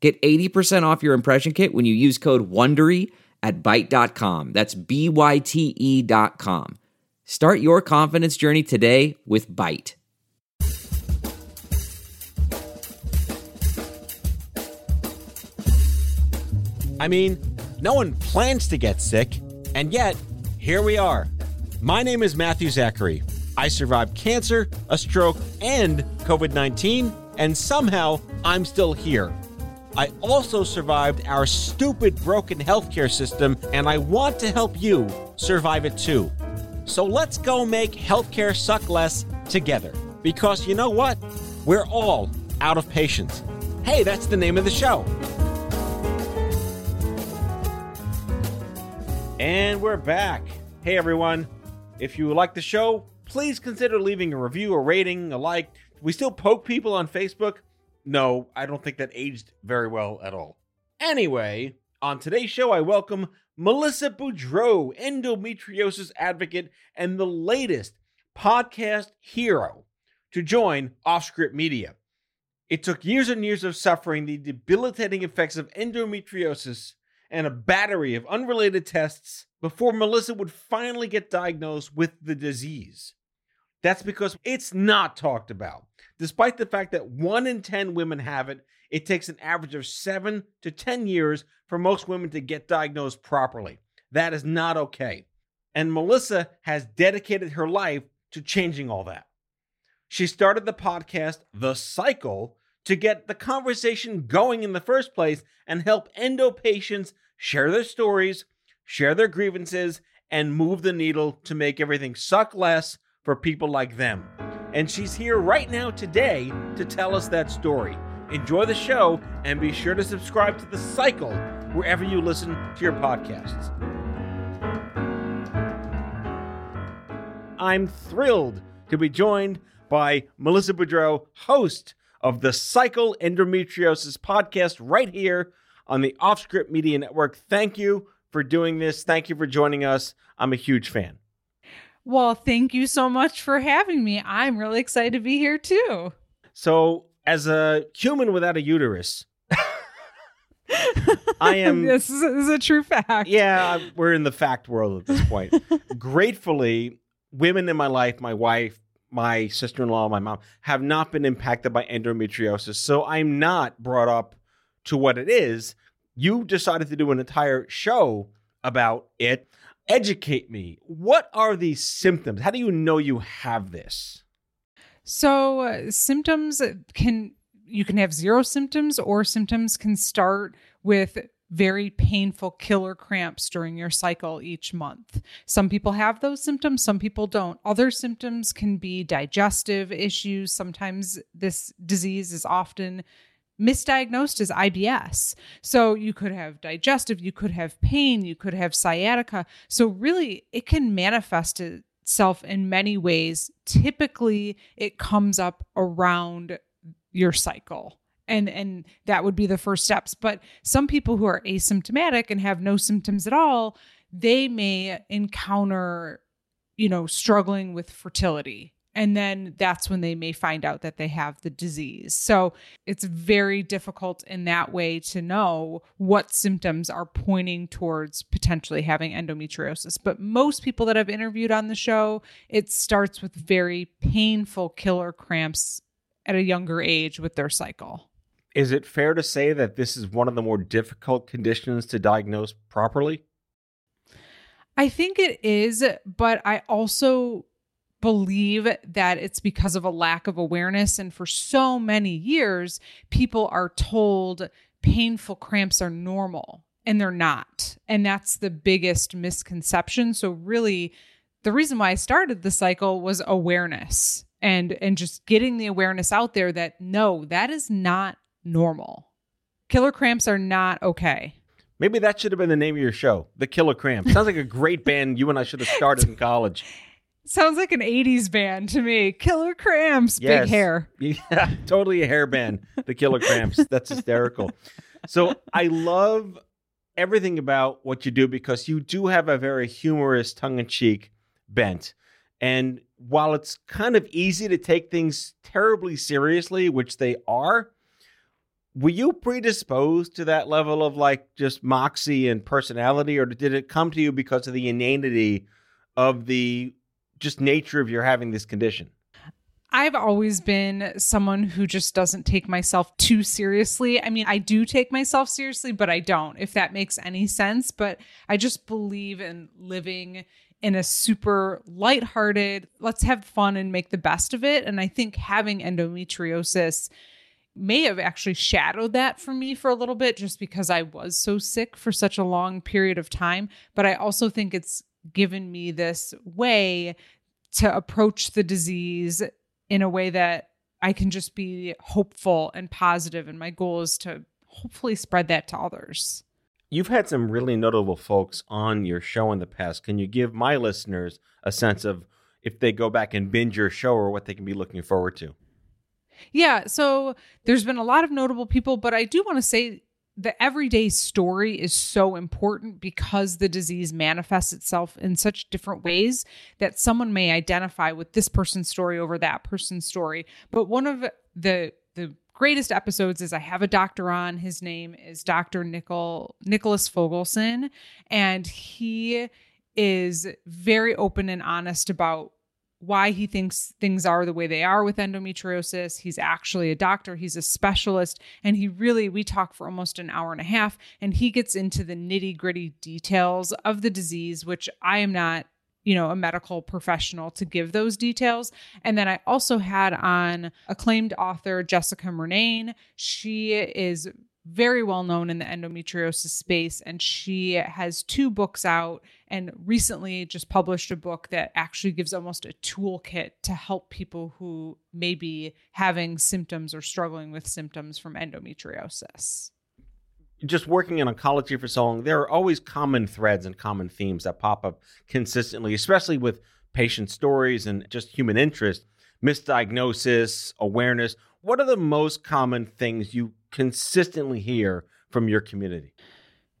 Get 80% off your impression kit when you use code WONDERY at Byte.com. That's B-Y-T-E dot com. Start your confidence journey today with Byte. I mean, no one plans to get sick, and yet, here we are. My name is Matthew Zachary. I survived cancer, a stroke, and COVID 19, and somehow I'm still here. I also survived our stupid broken healthcare system, and I want to help you survive it too. So let's go make healthcare suck less together. Because you know what? We're all out of patience. Hey, that's the name of the show. And we're back. Hey everyone. If you like the show, please consider leaving a review, a rating, a like. We still poke people on Facebook. No, I don't think that aged very well at all. Anyway, on today's show, I welcome Melissa Boudreau, endometriosis advocate and the latest podcast hero, to join Offscript Media. It took years and years of suffering the debilitating effects of endometriosis and a battery of unrelated tests before Melissa would finally get diagnosed with the disease. That's because it's not talked about. Despite the fact that one in 10 women have it, it takes an average of seven to 10 years for most women to get diagnosed properly. That is not okay. And Melissa has dedicated her life to changing all that. She started the podcast, The Cycle, to get the conversation going in the first place and help endo patients share their stories, share their grievances, and move the needle to make everything suck less for people like them. And she's here right now today to tell us that story. Enjoy the show and be sure to subscribe to The Cycle wherever you listen to your podcasts. I'm thrilled to be joined by Melissa Boudreau, host of the Cycle Endometriosis podcast, right here on the Offscript Media Network. Thank you for doing this. Thank you for joining us. I'm a huge fan. Well, thank you so much for having me. I'm really excited to be here too. So, as a human without a uterus, I am. this, is, this is a true fact. Yeah, we're in the fact world at this point. Gratefully, women in my life, my wife, my sister in law, my mom, have not been impacted by endometriosis. So I'm not brought up to what it is. You decided to do an entire show about it. Educate me. What are these symptoms? How do you know you have this? So, uh, symptoms can you can have zero symptoms or symptoms can start with very painful killer cramps during your cycle each month. Some people have those symptoms, some people don't. Other symptoms can be digestive issues. Sometimes this disease is often misdiagnosed as IBS. So you could have digestive, you could have pain, you could have sciatica. So really it can manifest itself in many ways. Typically it comes up around your cycle and and that would be the first steps but some people who are asymptomatic and have no symptoms at all they may encounter you know struggling with fertility and then that's when they may find out that they have the disease. So it's very difficult in that way to know what symptoms are pointing towards potentially having endometriosis. But most people that i've interviewed on the show it starts with very painful killer cramps at a younger age with their cycle. Is it fair to say that this is one of the more difficult conditions to diagnose properly? I think it is, but I also believe that it's because of a lack of awareness. And for so many years, people are told painful cramps are normal, and they're not. And that's the biggest misconception. So, really, the reason why I started the cycle was awareness and and just getting the awareness out there that no that is not normal. Killer cramps are not okay. Maybe that should have been the name of your show, The Killer Cramps. Sounds like a great band you and I should have started in college. Sounds like an 80s band to me. Killer Cramps, Yes. big hair. Yeah, totally a hair band, The Killer Cramps. That's hysterical. So I love everything about what you do because you do have a very humorous, tongue in cheek bent. And while it's kind of easy to take things terribly seriously, which they are, were you predisposed to that level of like just moxie and personality, or did it come to you because of the inanity of the just nature of your having this condition? I've always been someone who just doesn't take myself too seriously. I mean, I do take myself seriously, but I don't, if that makes any sense. But I just believe in living in a super lighthearted, let's have fun and make the best of it. And I think having endometriosis may have actually shadowed that for me for a little bit just because I was so sick for such a long period of time. But I also think it's given me this way to approach the disease in a way that I can just be hopeful and positive. And my goal is to hopefully spread that to others. You've had some really notable folks on your show in the past. Can you give my listeners a sense of if they go back and binge your show or what they can be looking forward to? Yeah, so there's been a lot of notable people, but I do want to say the everyday story is so important because the disease manifests itself in such different ways that someone may identify with this person's story over that person's story. But one of the the greatest episodes is I have a doctor on. His name is Dr. Nicol Nicholas Fogelson, and he is very open and honest about why he thinks things are the way they are with endometriosis. He's actually a doctor, he's a specialist, and he really, we talk for almost an hour and a half, and he gets into the nitty gritty details of the disease, which I am not. You know, a medical professional to give those details. And then I also had on acclaimed author Jessica Murnane. She is very well known in the endometriosis space and she has two books out and recently just published a book that actually gives almost a toolkit to help people who may be having symptoms or struggling with symptoms from endometriosis. Just working in oncology for so long, there are always common threads and common themes that pop up consistently, especially with patient stories and just human interest, misdiagnosis, awareness. What are the most common things you consistently hear from your community?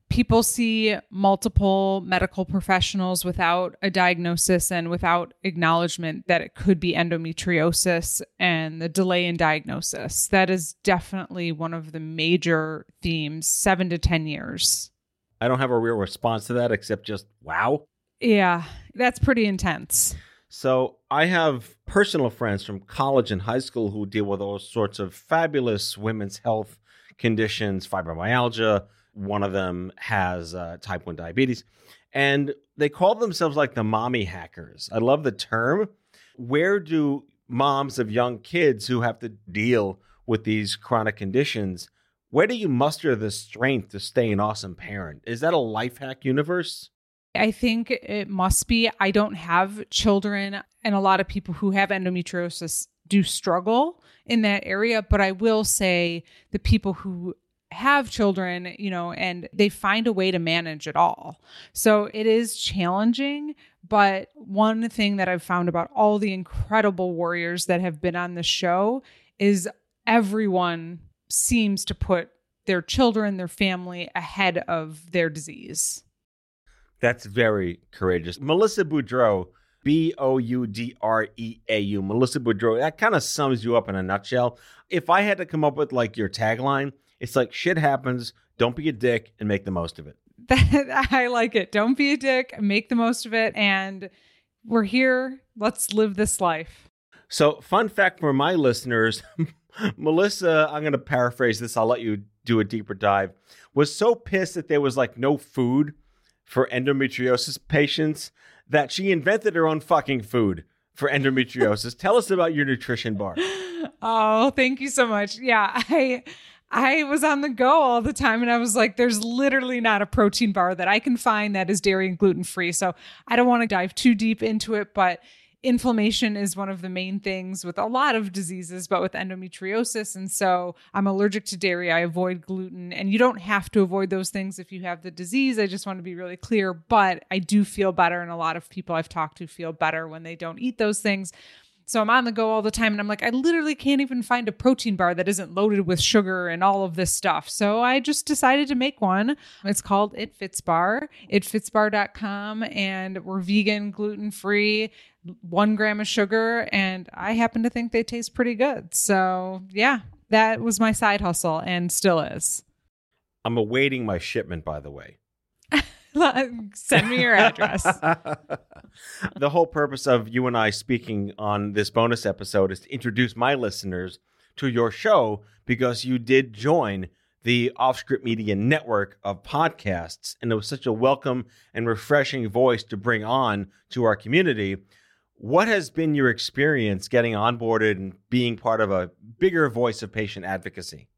People see multiple medical professionals without a diagnosis and without acknowledgement that it could be endometriosis and the delay in diagnosis. That is definitely one of the major themes, seven to 10 years. I don't have a real response to that except just wow. Yeah, that's pretty intense. So I have personal friends from college and high school who deal with all sorts of fabulous women's health conditions, fibromyalgia. One of them has uh, type 1 diabetes. And they call themselves like the mommy hackers. I love the term. Where do moms of young kids who have to deal with these chronic conditions, where do you muster the strength to stay an awesome parent? Is that a life hack universe? I think it must be. I don't have children, and a lot of people who have endometriosis do struggle in that area. But I will say the people who have children, you know, and they find a way to manage it all. So it is challenging. But one thing that I've found about all the incredible warriors that have been on the show is everyone seems to put their children, their family ahead of their disease. That's very courageous. Melissa Boudreau, B O U D R E A U, Melissa Boudreau, that kind of sums you up in a nutshell. If I had to come up with like your tagline, it's like shit happens, don't be a dick and make the most of it. That I like it. Don't be a dick, make the most of it and we're here. Let's live this life. So, fun fact for my listeners Melissa, I'm going to paraphrase this, I'll let you do a deeper dive, was so pissed that there was like no food for endometriosis patients that she invented her own fucking food for endometriosis. Tell us about your nutrition bar. Oh, thank you so much. Yeah, I I was on the go all the time and I was like there's literally not a protein bar that I can find that is dairy and gluten free. So, I don't want to dive too deep into it, but inflammation is one of the main things with a lot of diseases, but with endometriosis. And so I'm allergic to dairy. I avoid gluten. And you don't have to avoid those things if you have the disease. I just want to be really clear. But I do feel better. And a lot of people I've talked to feel better when they don't eat those things. So I'm on the go all the time and I'm like, I literally can't even find a protein bar that isn't loaded with sugar and all of this stuff. So I just decided to make one. It's called It Fits Bar, itfitsbar.com, and we're vegan, gluten free, one gram of sugar. And I happen to think they taste pretty good. So yeah, that was my side hustle and still is. I'm awaiting my shipment, by the way. Send me your address. the whole purpose of you and I speaking on this bonus episode is to introduce my listeners to your show because you did join the Offscript Media network of podcasts, and it was such a welcome and refreshing voice to bring on to our community. What has been your experience getting onboarded and being part of a bigger voice of patient advocacy?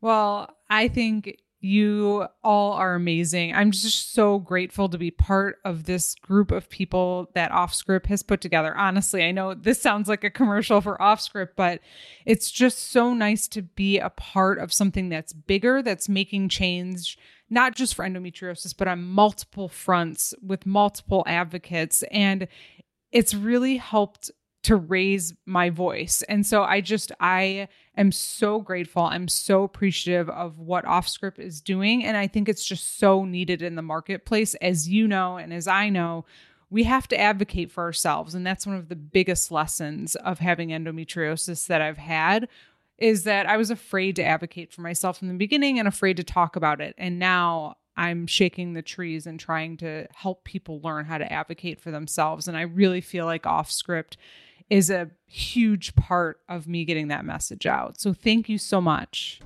Well, I think you all are amazing. I'm just so grateful to be part of this group of people that Offscript has put together. Honestly, I know this sounds like a commercial for Offscript, but it's just so nice to be a part of something that's bigger, that's making change, not just for endometriosis, but on multiple fronts with multiple advocates. And it's really helped to raise my voice. And so I just, I am so grateful. I'm so appreciative of what Offscript is doing. And I think it's just so needed in the marketplace. As you know, and as I know, we have to advocate for ourselves. And that's one of the biggest lessons of having endometriosis that I've had is that I was afraid to advocate for myself in the beginning and afraid to talk about it. And now I'm shaking the trees and trying to help people learn how to advocate for themselves. And I really feel like off script is a huge part of me getting that message out. So thank you so much.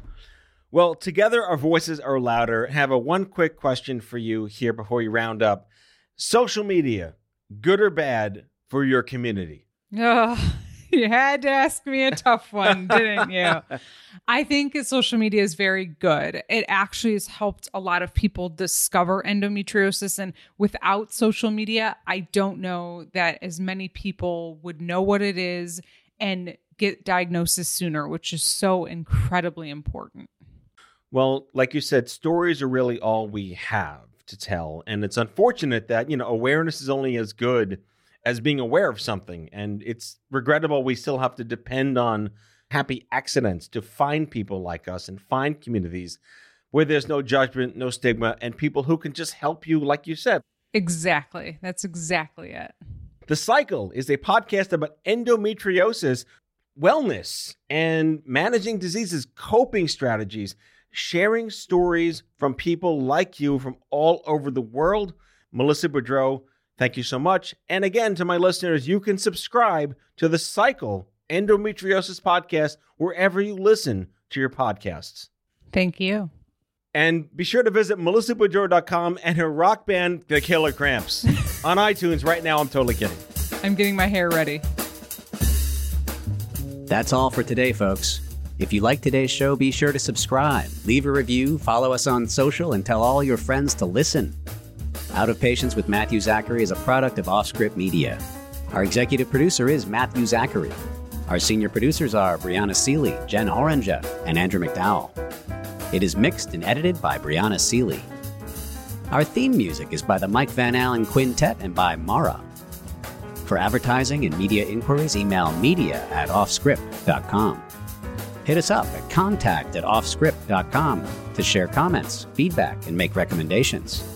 Well, together our voices are louder. Have a one quick question for you here before you round up. Social media, good or bad for your community? Uh, you had to ask me a tough one, didn't you? I think social media is very good. It actually has helped a lot of people discover endometriosis. And without social media, I don't know that as many people would know what it is and get diagnosis sooner, which is so incredibly important. Well, like you said, stories are really all we have to tell. And it's unfortunate that, you know, awareness is only as good as being aware of something. And it's regrettable we still have to depend on happy accidents to find people like us and find communities where there's no judgment, no stigma, and people who can just help you, like you said. Exactly. That's exactly it. The Cycle is a podcast about endometriosis, wellness, and managing diseases, coping strategies, sharing stories from people like you from all over the world. Melissa Boudreau Thank you so much. And again, to my listeners, you can subscribe to the Cycle Endometriosis Podcast wherever you listen to your podcasts. Thank you. And be sure to visit melissaboudreau.com and her rock band, The Killer Cramps, on iTunes right now. I'm totally kidding. I'm getting my hair ready. That's all for today, folks. If you like today's show, be sure to subscribe, leave a review, follow us on social, and tell all your friends to listen. Out of Patience with Matthew Zachary is a product of Offscript Media. Our executive producer is Matthew Zachary. Our senior producers are Brianna Seely, Jen Horanger, and Andrew McDowell. It is mixed and edited by Brianna Seely. Our theme music is by the Mike Van Allen Quintet and by Mara. For advertising and media inquiries, email media at offscript.com. Hit us up at contact at offscript.com to share comments, feedback, and make recommendations.